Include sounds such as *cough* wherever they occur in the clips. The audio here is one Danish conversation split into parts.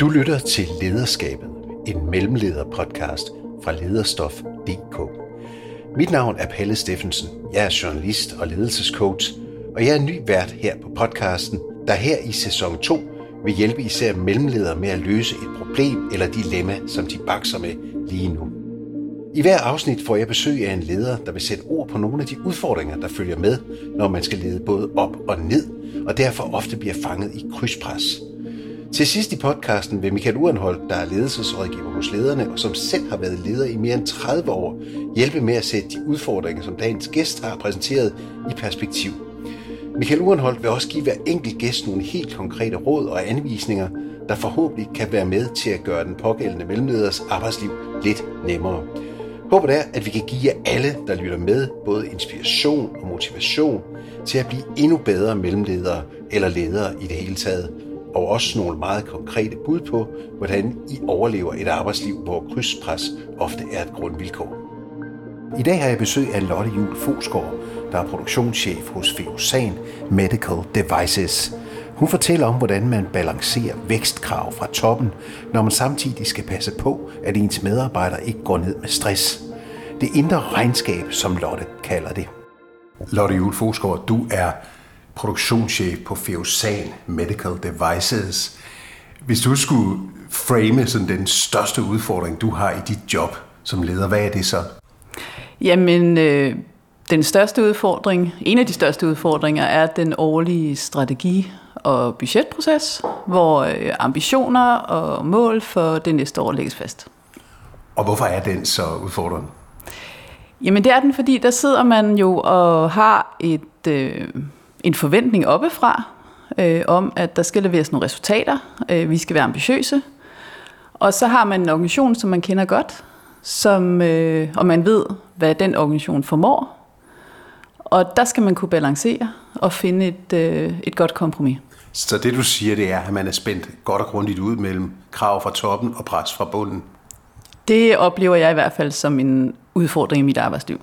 Du lytter til Lederskabet, en mellemleder-podcast fra lederstof.dk. Mit navn er Palle Steffensen. Jeg er journalist og ledelsescoach, og jeg er ny vært her på podcasten, der her i sæson 2 vil hjælpe især mellemledere med at løse et problem eller dilemma, som de bakser med lige nu. I hver afsnit får jeg besøg af en leder, der vil sætte ord på nogle af de udfordringer, der følger med, når man skal lede både op og ned, og derfor ofte bliver fanget i krydspres. Til sidst i podcasten vil Michael Urenhold, der er ledelsesrådgiver hos lederne og som selv har været leder i mere end 30 år, hjælpe med at sætte de udfordringer, som dagens gæst har præsenteret, i perspektiv. Michael Urenhold vil også give hver enkelt gæst nogle helt konkrete råd og anvisninger, der forhåbentlig kan være med til at gøre den pågældende mellemleders arbejdsliv lidt nemmere. Håbet er, at vi kan give jer alle, der lytter med, både inspiration og motivation til at blive endnu bedre mellemledere eller ledere i det hele taget, og også nogle meget konkrete bud på, hvordan I overlever et arbejdsliv, hvor krydspres ofte er et grundvilkår. I dag har jeg besøg af Lotte Jul Fosgaard, der er produktionschef hos Feosan Medical Devices. Hun fortæller om, hvordan man balancerer vækstkrav fra toppen, når man samtidig skal passe på, at ens medarbejdere ikke går ned med stress. Det indre regnskab, som Lotte kalder det. Lotte Jul Fosgaard, du er produktionschef på Feosan Medical Devices. Hvis du skulle frame sådan den største udfordring, du har i dit job som leder, hvad er det så? Jamen, øh, den største udfordring, en af de største udfordringer, er den årlige strategi- og budgetproces, hvor øh, ambitioner og mål for det næste år lægges fast. Og hvorfor er den så udfordrende? Jamen det er den, fordi der sidder man jo og har et, øh, en forventning oppefra øh, om, at der skal leveres nogle resultater. Øh, vi skal være ambitiøse. Og så har man en organisation, som man kender godt, som, øh, og man ved, hvad den organisation formår. Og der skal man kunne balancere og finde et, øh, et godt kompromis. Så det du siger, det er, at man er spændt godt og grundigt ud mellem krav fra toppen og pres fra bunden? Det oplever jeg i hvert fald som en udfordring i mit arbejdsliv.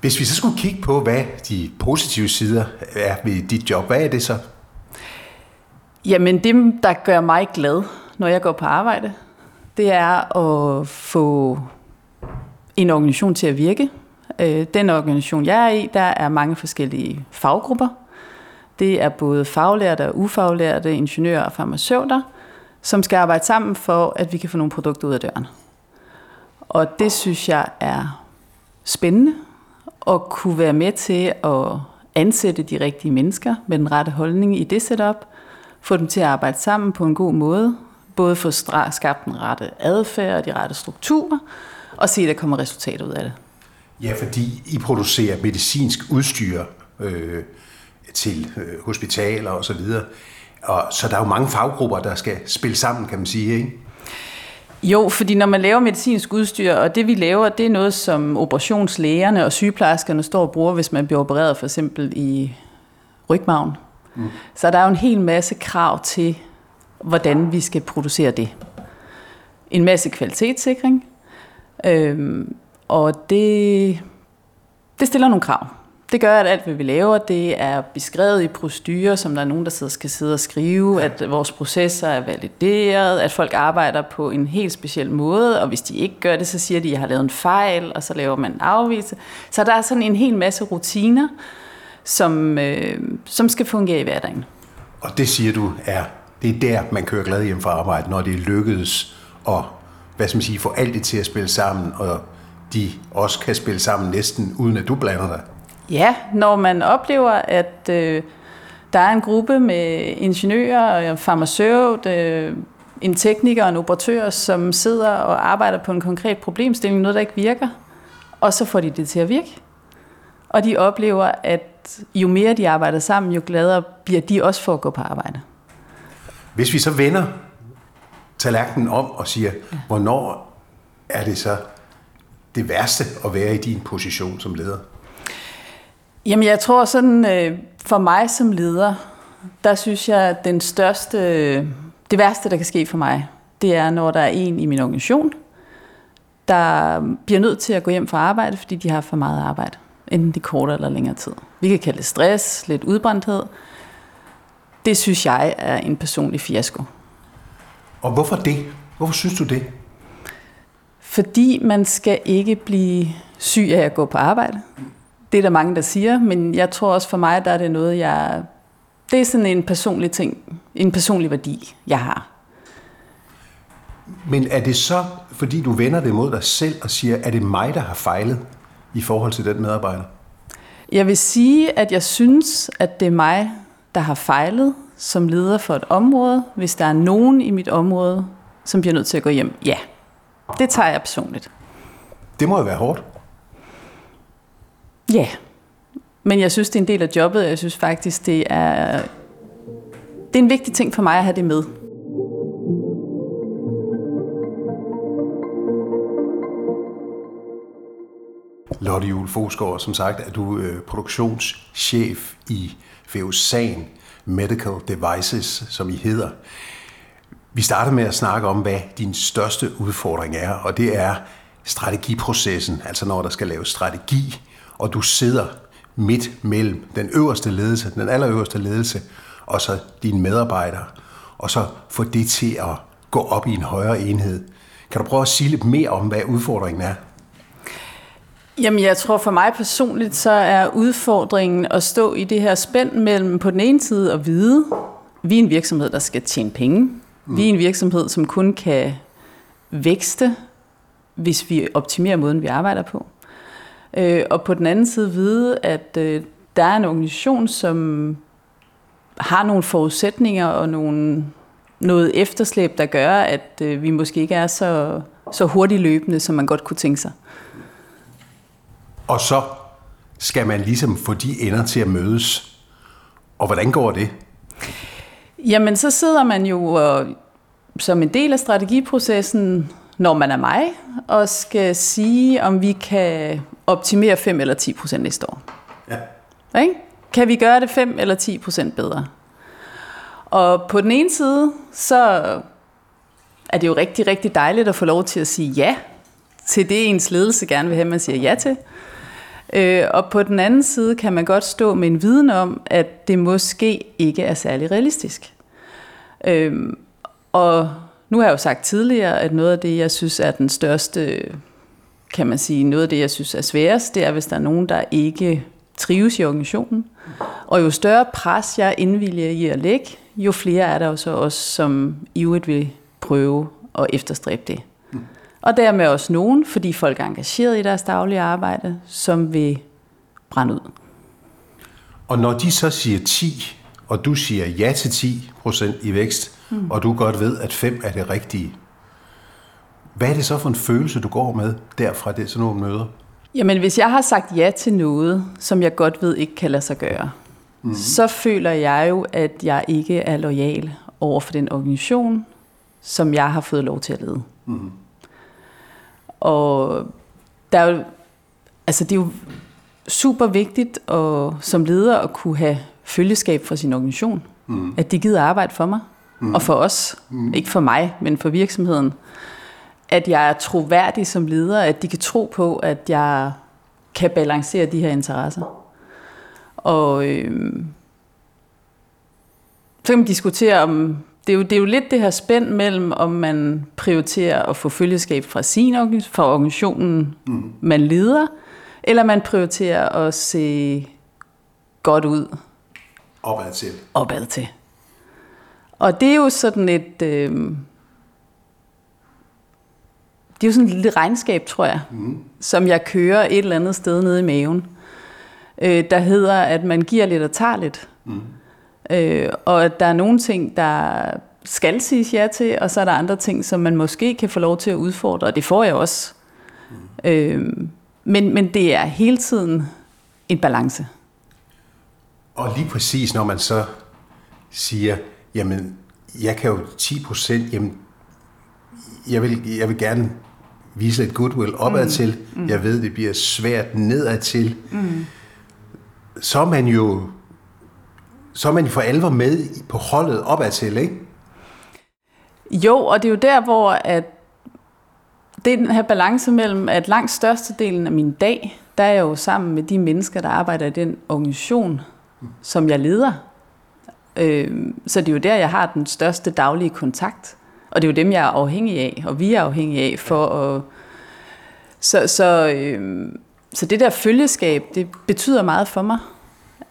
Hvis vi så skulle kigge på, hvad de positive sider er ved dit job, hvad er det så? Jamen det, der gør mig glad, når jeg går på arbejde, det er at få en organisation til at virke. Øh, den organisation, jeg er i, der er mange forskellige faggrupper. Det er både faglærte og ufaglærte, ingeniører og farmaceuter, som skal arbejde sammen for, at vi kan få nogle produkter ud af døren. Og det synes jeg er spændende at kunne være med til at ansætte de rigtige mennesker med den rette holdning i det setup, få dem til at arbejde sammen på en god måde, både få skabt den rette adfærd og de rette strukturer, og se, at der kommer resultater ud af det. Ja, fordi I producerer medicinsk udstyr øh, til øh, hospitaler og så videre. Og, så der er jo mange faggrupper, der skal spille sammen, kan man sige, ikke? Jo, fordi når man laver medicinsk udstyr, og det vi laver, det er noget, som operationslægerne og sygeplejerskerne står og bruger, hvis man bliver opereret for eksempel i rygmagen. Mm. Så der er jo en hel masse krav til, hvordan vi skal producere det. En masse kvalitetssikring, øhm, og det, det stiller nogle krav. Det gør, at alt, hvad vi laver, det er beskrevet i procedurer, som der er nogen, der sidder, skal sidde og skrive, at vores processer er valideret, at folk arbejder på en helt speciel måde, og hvis de ikke gør det, så siger de, at jeg har lavet en fejl, og så laver man en afvise. Så der er sådan en hel masse rutiner, som, øh, som skal fungere i hverdagen. Og det siger du er, det er der, man kører glad hjem fra arbejde, når det lykkedes at hvad skal man sige, få alt det til at spille sammen, og de også kan spille sammen næsten uden at du blander dig. Ja, når man oplever, at øh, der er en gruppe med ingeniører, og farmaceut, øh, en tekniker og en operatør, som sidder og arbejder på en konkret problemstilling, noget der ikke virker, og så får de det til at virke. Og de oplever, at jo mere de arbejder sammen, jo gladere bliver de også for at gå på arbejde. Hvis vi så vender tallerkenen om og siger, ja. hvornår er det så det værste at være i din position som leder? Jamen jeg tror sådan, øh, for mig som leder, der synes jeg, at den største, det værste, der kan ske for mig, det er, når der er en i min organisation, der bliver nødt til at gå hjem fra arbejde, fordi de har for meget arbejde. enten i kortere eller længere tid. Vi kan kalde det stress, lidt udbrændthed. Det synes jeg er en personlig fiasko. Og hvorfor det? Hvorfor synes du det? Fordi man skal ikke blive syg af at gå på arbejde. Det er der mange, der siger, men jeg tror også for mig, der er det noget, jeg... Det er sådan en personlig ting, en personlig værdi, jeg har. Men er det så, fordi du vender det mod dig selv og siger, er det mig, der har fejlet i forhold til den medarbejder? Jeg vil sige, at jeg synes, at det er mig, der har fejlet som leder for et område. Hvis der er nogen i mit område, som bliver nødt til at gå hjem, ja, det tager jeg personligt. Det må jo være hårdt. Ja, men jeg synes, det er en del af jobbet. Jeg synes faktisk, det er, det er en vigtig ting for mig at have det med. Lotte Juhl Fosgaard, som sagt er du øh, produktionschef i Feosan Medical Devices, som I hedder. Vi starter med at snakke om, hvad din største udfordring er, og det er strategiprocessen, altså når der skal laves strategi, og du sidder midt mellem den øverste ledelse, den allerøverste ledelse, og så dine medarbejdere, og så få det til at gå op i en højere enhed. Kan du prøve at sige lidt mere om, hvad udfordringen er? Jamen, jeg tror for mig personligt, så er udfordringen at stå i det her spænd mellem på den ene side at vide, vi er en virksomhed, der skal tjene penge. Mm. Vi er en virksomhed, som kun kan vækste, hvis vi optimerer måden, vi arbejder på. Øh, og på den anden side vide, at øh, der er en organisation, som har nogle forudsætninger og nogle, noget efterslæb, der gør, at øh, vi måske ikke er så, så hurtigt løbende, som man godt kunne tænke sig. Og så skal man ligesom få de ender til at mødes. Og hvordan går det? Jamen, så sidder man jo og, som en del af strategiprocessen, når man er mig, og skal sige, om vi kan optimere 5 eller 10 procent næste år. Ja. Ikke? Kan vi gøre det 5 eller 10 procent bedre? Og på den ene side, så er det jo rigtig, rigtig dejligt at få lov til at sige ja til det, ens ledelse gerne vil have, man siger ja til. Øh, og på den anden side kan man godt stå med en viden om, at det måske ikke er særlig realistisk. Øh, og nu har jeg jo sagt tidligere, at noget af det, jeg synes er den største, kan man sige, noget af det, jeg synes er sværest, det er, hvis der er nogen, der ikke trives i organisationen. Og jo større pres jeg indvilger i at lægge, jo flere er der jo så også, som i vil prøve at efterstræbe det. Og dermed også nogen, fordi folk er engageret i deres daglige arbejde, som vil brænde ud. Og når de så siger 10, og du siger ja til 10 procent i vækst, mm. og du godt ved, at 5 er det rigtige, hvad er det så for en følelse, du går med derfra det sådan nogle møder? Jamen, hvis jeg har sagt ja til noget, som jeg godt ved ikke kan lade sig gøre, mm. så føler jeg jo, at jeg ikke er lojal over for den organisation, som jeg har fået lov til at lede. Mm. Og der er jo, altså det er jo super vigtigt at, som leder at kunne have følgeskab for sin organisation. Mm. At de gider arbejde for mig mm. og for os. Mm. Ikke for mig, men for virksomheden. At jeg er troværdig som leder, at de kan tro på, at jeg kan balancere de her interesser. Og øh, så kan man diskutere om det er, jo, det er jo lidt det her spænd mellem, om man prioriterer at få følgeskab fra sin fra organisationen, mm. man leder, eller man prioriterer at se godt ud. Opad til. Opad til. Og det er jo sådan et... Øh, det er jo sådan et lille regnskab, tror jeg, mm. som jeg kører et eller andet sted nede i maven, øh, der hedder, at man giver lidt og tager lidt. Mm. Øh, og at der er nogle ting, der skal siges ja til, og så er der andre ting, som man måske kan få lov til at udfordre, og det får jeg også. Mm. Øh, men, men det er hele tiden en balance. Og lige præcis, når man så siger, jamen, jeg kan jo 10 procent, jamen, jeg vil, jeg vil gerne vise lidt goodwill opad mm. til. Mm. Jeg ved, det bliver svært nedad til. Mm. Så er man jo så er man for alvor med på holdet opad til, ikke? Jo, og det er jo der, hvor at det er den her balance mellem, at langt størstedelen af min dag, der er jeg jo sammen med de mennesker, der arbejder i den organisation, som jeg leder. Øh, så det er jo der, jeg har den største daglige kontakt. Og det er jo dem, jeg er afhængig af, og vi er afhængige af for at... Så, så, øh, så det der følgeskab, det betyder meget for mig.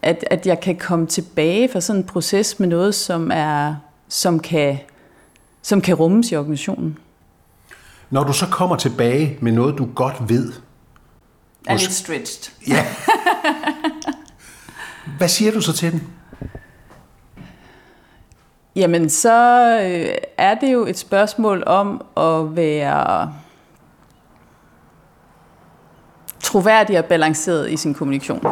At, at jeg kan komme tilbage fra sådan en proces med noget, som, er, som, kan, som kan rummes i organisationen. Når du så kommer tilbage med noget, du godt ved, er lidt stretched. Ja. Hvad siger du så til den? Jamen, så øh, er det jo et spørgsmål om at være troværdig og balanceret i sin kommunikation.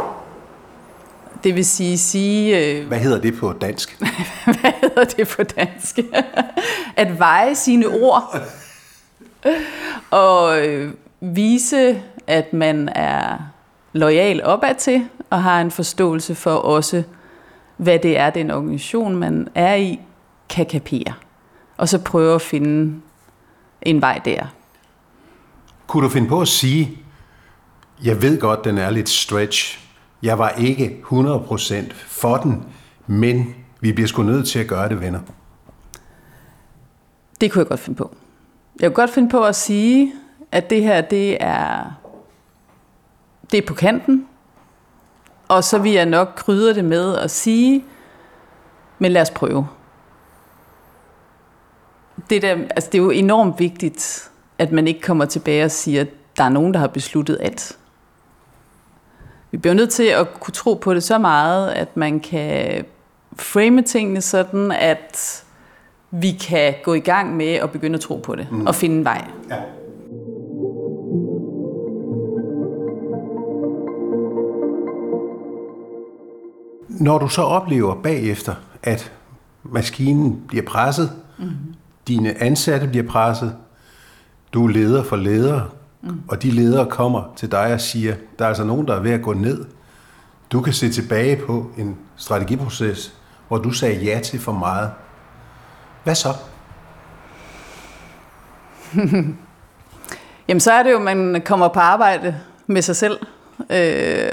Det vil sige, sige øh, Hvad hedder det på dansk? *laughs* hvad hedder det på dansk? at veje sine ord og øh, vise, at man er lojal opad til, og har en forståelse for også, hvad det er, den organisation, man er i, kan kapere. Og så prøve at finde en vej der. Kunne du finde på at sige, jeg ved godt, den er lidt stretch. Jeg var ikke 100% for den, men vi bliver sgu nødt til at gøre det, venner. Det kunne jeg godt finde på. Jeg kunne godt finde på at sige, at det her, det er, det er på kanten. Og så vil jeg nok krydre det med at sige, men lad os prøve. Det, der, altså det er jo enormt vigtigt, at man ikke kommer tilbage og siger, at der er nogen, der har besluttet at. Vi bliver nødt til at kunne tro på det så meget, at man kan frame tingene sådan, at vi kan gå i gang med at begynde at tro på det mm. og finde en vej. Ja. Når du så oplever bagefter, at maskinen bliver presset, mm. Dine ansatte bliver presset, du er leder for ledere, mm. og de ledere kommer til dig og siger, der er altså nogen, der er ved at gå ned. Du kan se tilbage på en strategiproces, hvor du sagde ja til for meget. Hvad så? *laughs* Jamen så er det jo, at man kommer på arbejde med sig selv øh,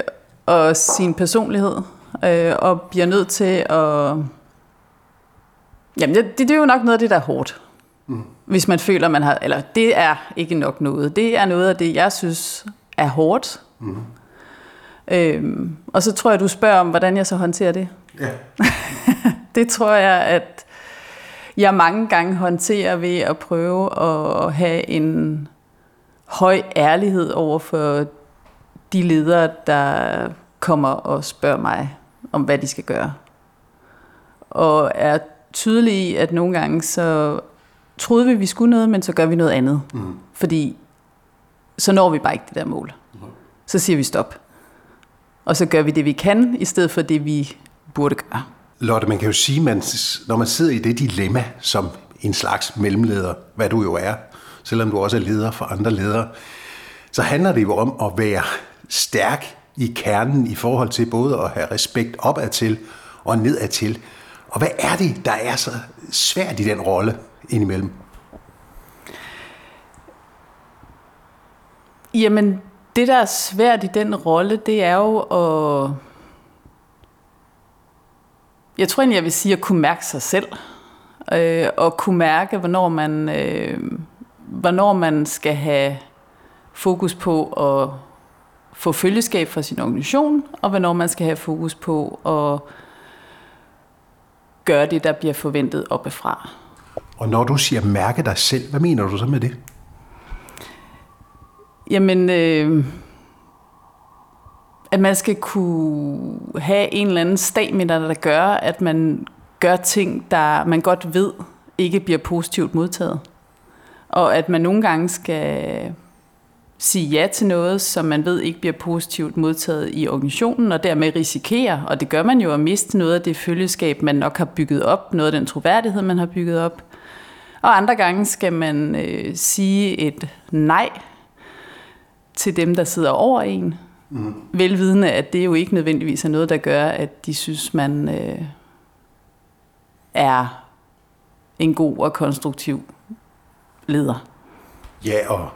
og sin personlighed øh, og bliver nødt til at... Jamen det, det er jo nok noget af det, der er hårdt. Mm. Hvis man føler, man har... Eller det er ikke nok noget. Det er noget af det, jeg synes er hårdt. Mm. Øhm, og så tror jeg, du spørger om, hvordan jeg så håndterer det. Ja. *laughs* det tror jeg, at jeg mange gange håndterer ved at prøve at have en høj ærlighed over for de ledere, der kommer og spørger mig om, hvad de skal gøre. Og er tydelig i, at nogle gange så troede vi, vi skulle noget, men så gør vi noget andet. Mm. Fordi så når vi bare ikke det der mål. Mm. Så siger vi stop. Og så gør vi det, vi kan, i stedet for det, vi burde gøre. Lotte, man kan jo sige, man, når man sidder i det dilemma som en slags mellemleder, hvad du jo er, selvom du også er leder for andre ledere, så handler det jo om at være stærk i kernen i forhold til både at have respekt opad til og nedad til. Og hvad er det, der er så svært i den rolle indimellem? Jamen, det der er svært i den rolle, det er jo at jeg tror egentlig, jeg vil sige at kunne mærke sig selv. Øh, og kunne mærke, hvornår man, øh, hvornår man skal have fokus på at få følgeskab fra sin organisation, og hvornår man skal have fokus på at gøre det, der bliver forventet oppefra. Og når du siger mærke dig selv, hvad mener du så med det? Jamen, øh, at man skal kunne have en eller anden stamina, der gør, at man gør ting, der man godt ved ikke bliver positivt modtaget. Og at man nogle gange skal sige ja til noget, som man ved ikke bliver positivt modtaget i organisationen, og dermed risikere, og det gør man jo at miste noget af det følgeskab, man nok har bygget op, noget af den troværdighed, man har bygget op. Og andre gange skal man øh, sige et nej til dem, der sidder over en, Mm. Velvidende, at det jo ikke nødvendigvis er noget, der gør, at de synes, man øh, er en god og konstruktiv leder. Ja, og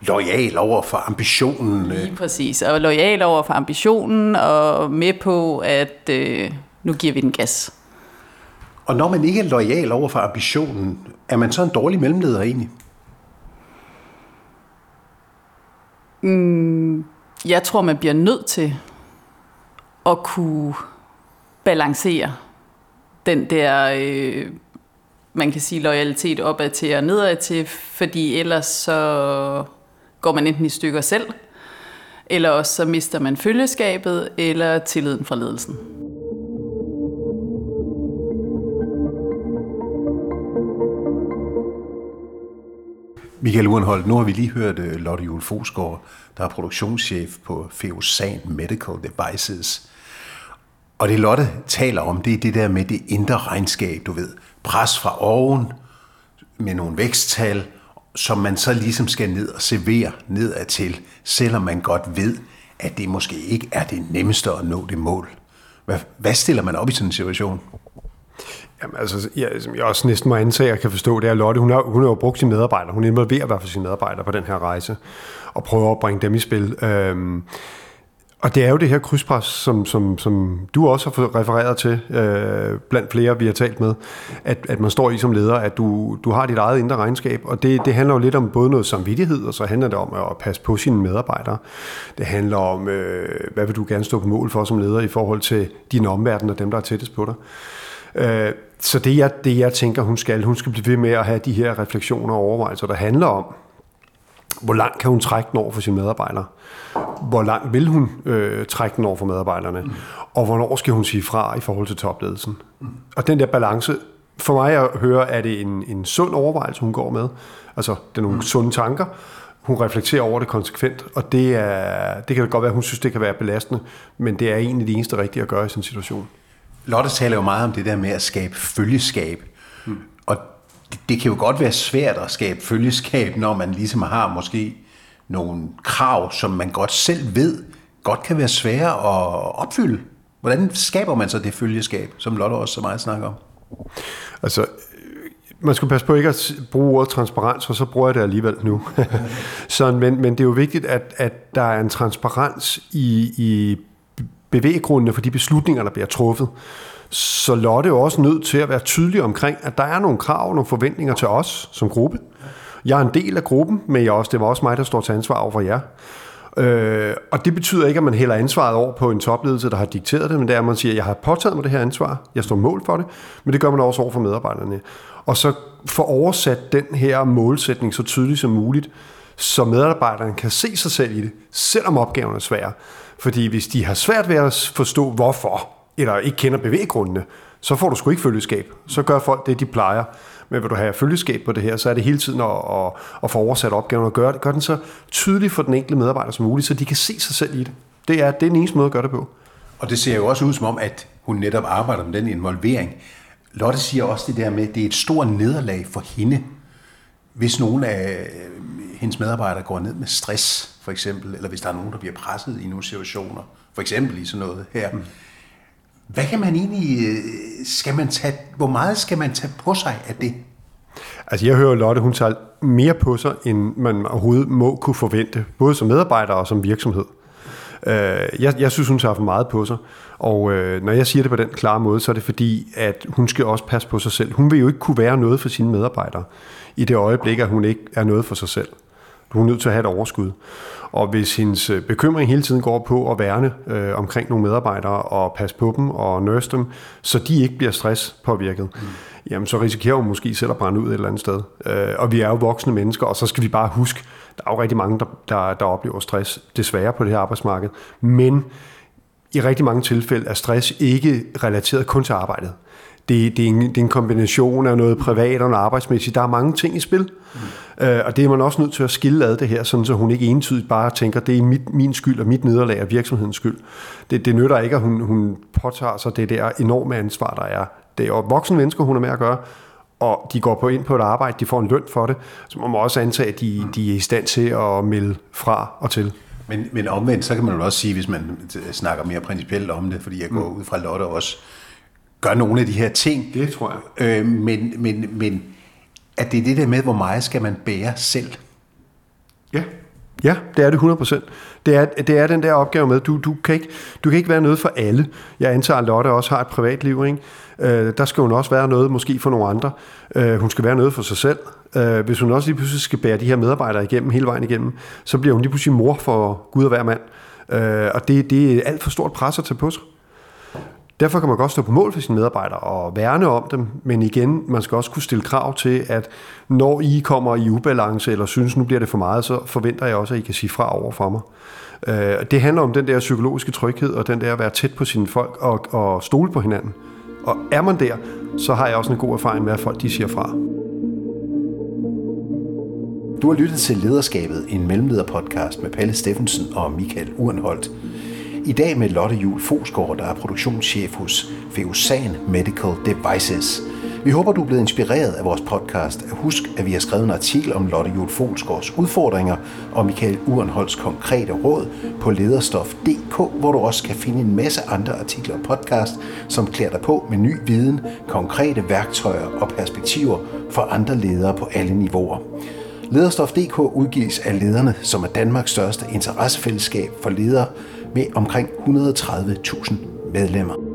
lojal over for ambitionen. Lige præcis, og lojal over for ambitionen, og med på, at øh, nu giver vi den gas. Og når man ikke er lojal over for ambitionen, er man så en dårlig mellemleder egentlig? Mm, jeg tror, man bliver nødt til at kunne balancere den der, øh, man kan sige, loyalitet opad til og nedad til, fordi ellers så går man enten i stykker selv, eller også så mister man følgeskabet eller tilliden fra ledelsen. Michael Urenholdt, nu har vi lige hørt øh, Lotte Jule Fosgaard, der er produktionschef på Feosan Medical Devices. Og det Lotte taler om, det er det der med det indre regnskab, du ved. Pres fra oven med nogle væksttal, som man så ligesom skal ned og servere nedad til, selvom man godt ved, at det måske ikke er det nemmeste at nå det mål. Hvad, hvad stiller man op i sådan en situation? Jamen, altså, jeg, jeg også næsten må antage, at jeg kan forstå, det er Lotte. Hun har, hun har jo brugt sine medarbejdere. Hun involverer i hvert fald sine medarbejdere på den her rejse, og prøver at bringe dem i spil. Øhm, og det er jo det her krydspres, som, som, som du også har refereret til, øh, blandt flere, vi har talt med, at, at man står i som leder, at du, du har dit eget indre regnskab, og det, det handler jo lidt om både noget samvittighed, og så handler det om at passe på sine medarbejdere. Det handler om, øh, hvad vil du gerne stå på mål for som leder i forhold til din omverden og dem, der er tættest på dig. Øh, så det jeg, det, jeg tænker, hun skal, hun skal blive ved med at have de her refleksioner og overvejelser, der handler om, hvor langt kan hun trække den over for sine medarbejdere? Hvor langt vil hun øh, trække den over for medarbejderne? Mm. Og hvornår skal hun sige fra i forhold til topledelsen? Mm. Og den der balance, for mig at høre, er det en, en sund overvejelse, hun går med. Altså, det er nogle mm. sunde tanker. Hun reflekterer over det konsekvent, og det, er, det kan godt være, hun synes, det kan være belastende, men det er egentlig det eneste rigtige at gøre i sådan en situation. Lotte taler jo meget om det der med at skabe følgeskab. Mm. Det, det kan jo godt være svært at skabe følgeskab, når man ligesom har måske nogle krav, som man godt selv ved, godt kan være svære at opfylde. Hvordan skaber man så det følgeskab, som Lotte også så meget snakker om? Altså, man skal passe på ikke at bruge ordet transparens, og så bruger jeg det alligevel nu. *laughs* så, men, men det er jo vigtigt, at, at der er en transparens i, i bevæggrundene for de beslutninger, der bliver truffet. Så Lotte er også nødt til at være tydelig omkring, at der er nogle krav, nogle forventninger til os som gruppe. Jeg er en del af gruppen, men jeg også, det var også mig, der står til ansvar over for jer. Øh, og det betyder ikke, at man hælder ansvaret over på en topledelse, der har dikteret det, men det er, at man siger, at jeg har påtaget mig det her ansvar, jeg står mål for det, men det gør man også over for medarbejderne. Og så få oversat den her målsætning så tydeligt som muligt, så medarbejderne kan se sig selv i det, selvom opgaven er svær. Fordi hvis de har svært ved at forstå hvorfor, eller ikke kender bevæggrundene, så får du sgu ikke følgeskab. Så gør folk det, de plejer. Men vil du have følgeskab på det her, så er det hele tiden at, at, at få oversat opgaven og gøre, gør den så tydelig for den enkelte medarbejder som muligt, så de kan se sig selv i det. Det er, det er den eneste måde at gøre det på. Og det ser jo også ud som om, at hun netop arbejder med den involvering. Lotte siger også det der med, at det er et stort nederlag for hende, hvis nogen af hendes medarbejdere går ned med stress, for eksempel, eller hvis der er nogen, der bliver presset i nogle situationer, for eksempel i sådan noget her. Mm. Hvad kan man egentlig, øh, skal man tage, hvor meget skal man tage på sig af det? Altså jeg hører Lotte, hun tager mere på sig, end man overhovedet må kunne forvente, både som medarbejder og som virksomhed. Øh, jeg, jeg synes, hun tager for meget på sig, og øh, når jeg siger det på den klare måde, så er det fordi, at hun skal også passe på sig selv. Hun vil jo ikke kunne være noget for sine medarbejdere i det øjeblik, at hun ikke er noget for sig selv. Hun er nødt til at have et overskud. Og hvis hendes øh, bekymring hele tiden går på at værne øh, omkring nogle medarbejdere og passe på dem og nurse dem, så de ikke bliver stresspåvirket, mm. jamen så risikerer hun måske selv at brænde ud et eller andet sted. Øh, og vi er jo voksne mennesker, og så skal vi bare huske, der er jo rigtig mange, der, der, der oplever stress, desværre på det her arbejdsmarked. Men i rigtig mange tilfælde er stress ikke relateret kun til arbejdet det, det, er en, det er en kombination af noget privat og noget arbejdsmæssigt. Der er mange ting i spil, mm. øh, og det er man også nødt til at skille ad det her, sådan så hun ikke entydigt bare tænker, det er mit, min skyld og mit nederlag og virksomhedens skyld. Det, det nytter ikke, at hun, hun påtager sig det der enorme ansvar, der er. Det er voksne mennesker, hun er med at gøre, og de går på ind på et arbejde, de får en løn for det, så man må også antage, at de, de er i stand til at melde fra og til. Men, men omvendt, så kan man jo også sige, hvis man snakker mere principielt om det, fordi jeg går mm. ud fra Lotte også, gør nogle af de her ting. Det tror jeg. Øh, men, men, men at det er det der med, hvor meget skal man bære selv? Ja. Ja, det er det 100%. Det er, det er den der opgave med, du, du, kan ikke, du kan ikke være noget for alle. Jeg antager, at Lotte også har et privatliv. Ikke? Øh, der skal hun også være noget, måske for nogle andre. Øh, hun skal være noget for sig selv. Øh, hvis hun også lige pludselig skal bære de her medarbejdere igennem, hele vejen igennem, så bliver hun lige pludselig mor for Gud og hver mand. Øh, og det, det er alt for stort pres at tage på sig. Derfor kan man godt stå på mål for sine medarbejdere og værne om dem, men igen, man skal også kunne stille krav til, at når I kommer i ubalance, eller synes, nu bliver det for meget, så forventer jeg også, at I kan sige fra over for mig. Øh, det handler om den der psykologiske tryghed, og den der at være tæt på sine folk og, og stole på hinanden. Og er man der, så har jeg også en god erfaring med, at folk de siger fra. Du har lyttet til Lederskabet, en mellemlederpodcast med Palle Steffensen og Michael Urenholdt. I dag med Lotte Jul Fosgaard, der er produktionschef hos Feosan Medical Devices. Vi håber, du er blevet inspireret af vores podcast. Husk, at vi har skrevet en artikel om Lotte Jul Folsgaards udfordringer og Michael Urenholds konkrete råd på lederstof.dk, hvor du også kan finde en masse andre artikler og podcast, som klæder dig på med ny viden, konkrete værktøjer og perspektiver for andre ledere på alle niveauer. Lederstof.dk udgives af lederne, som er Danmarks største interessefællesskab for ledere med omkring 130.000 medlemmer.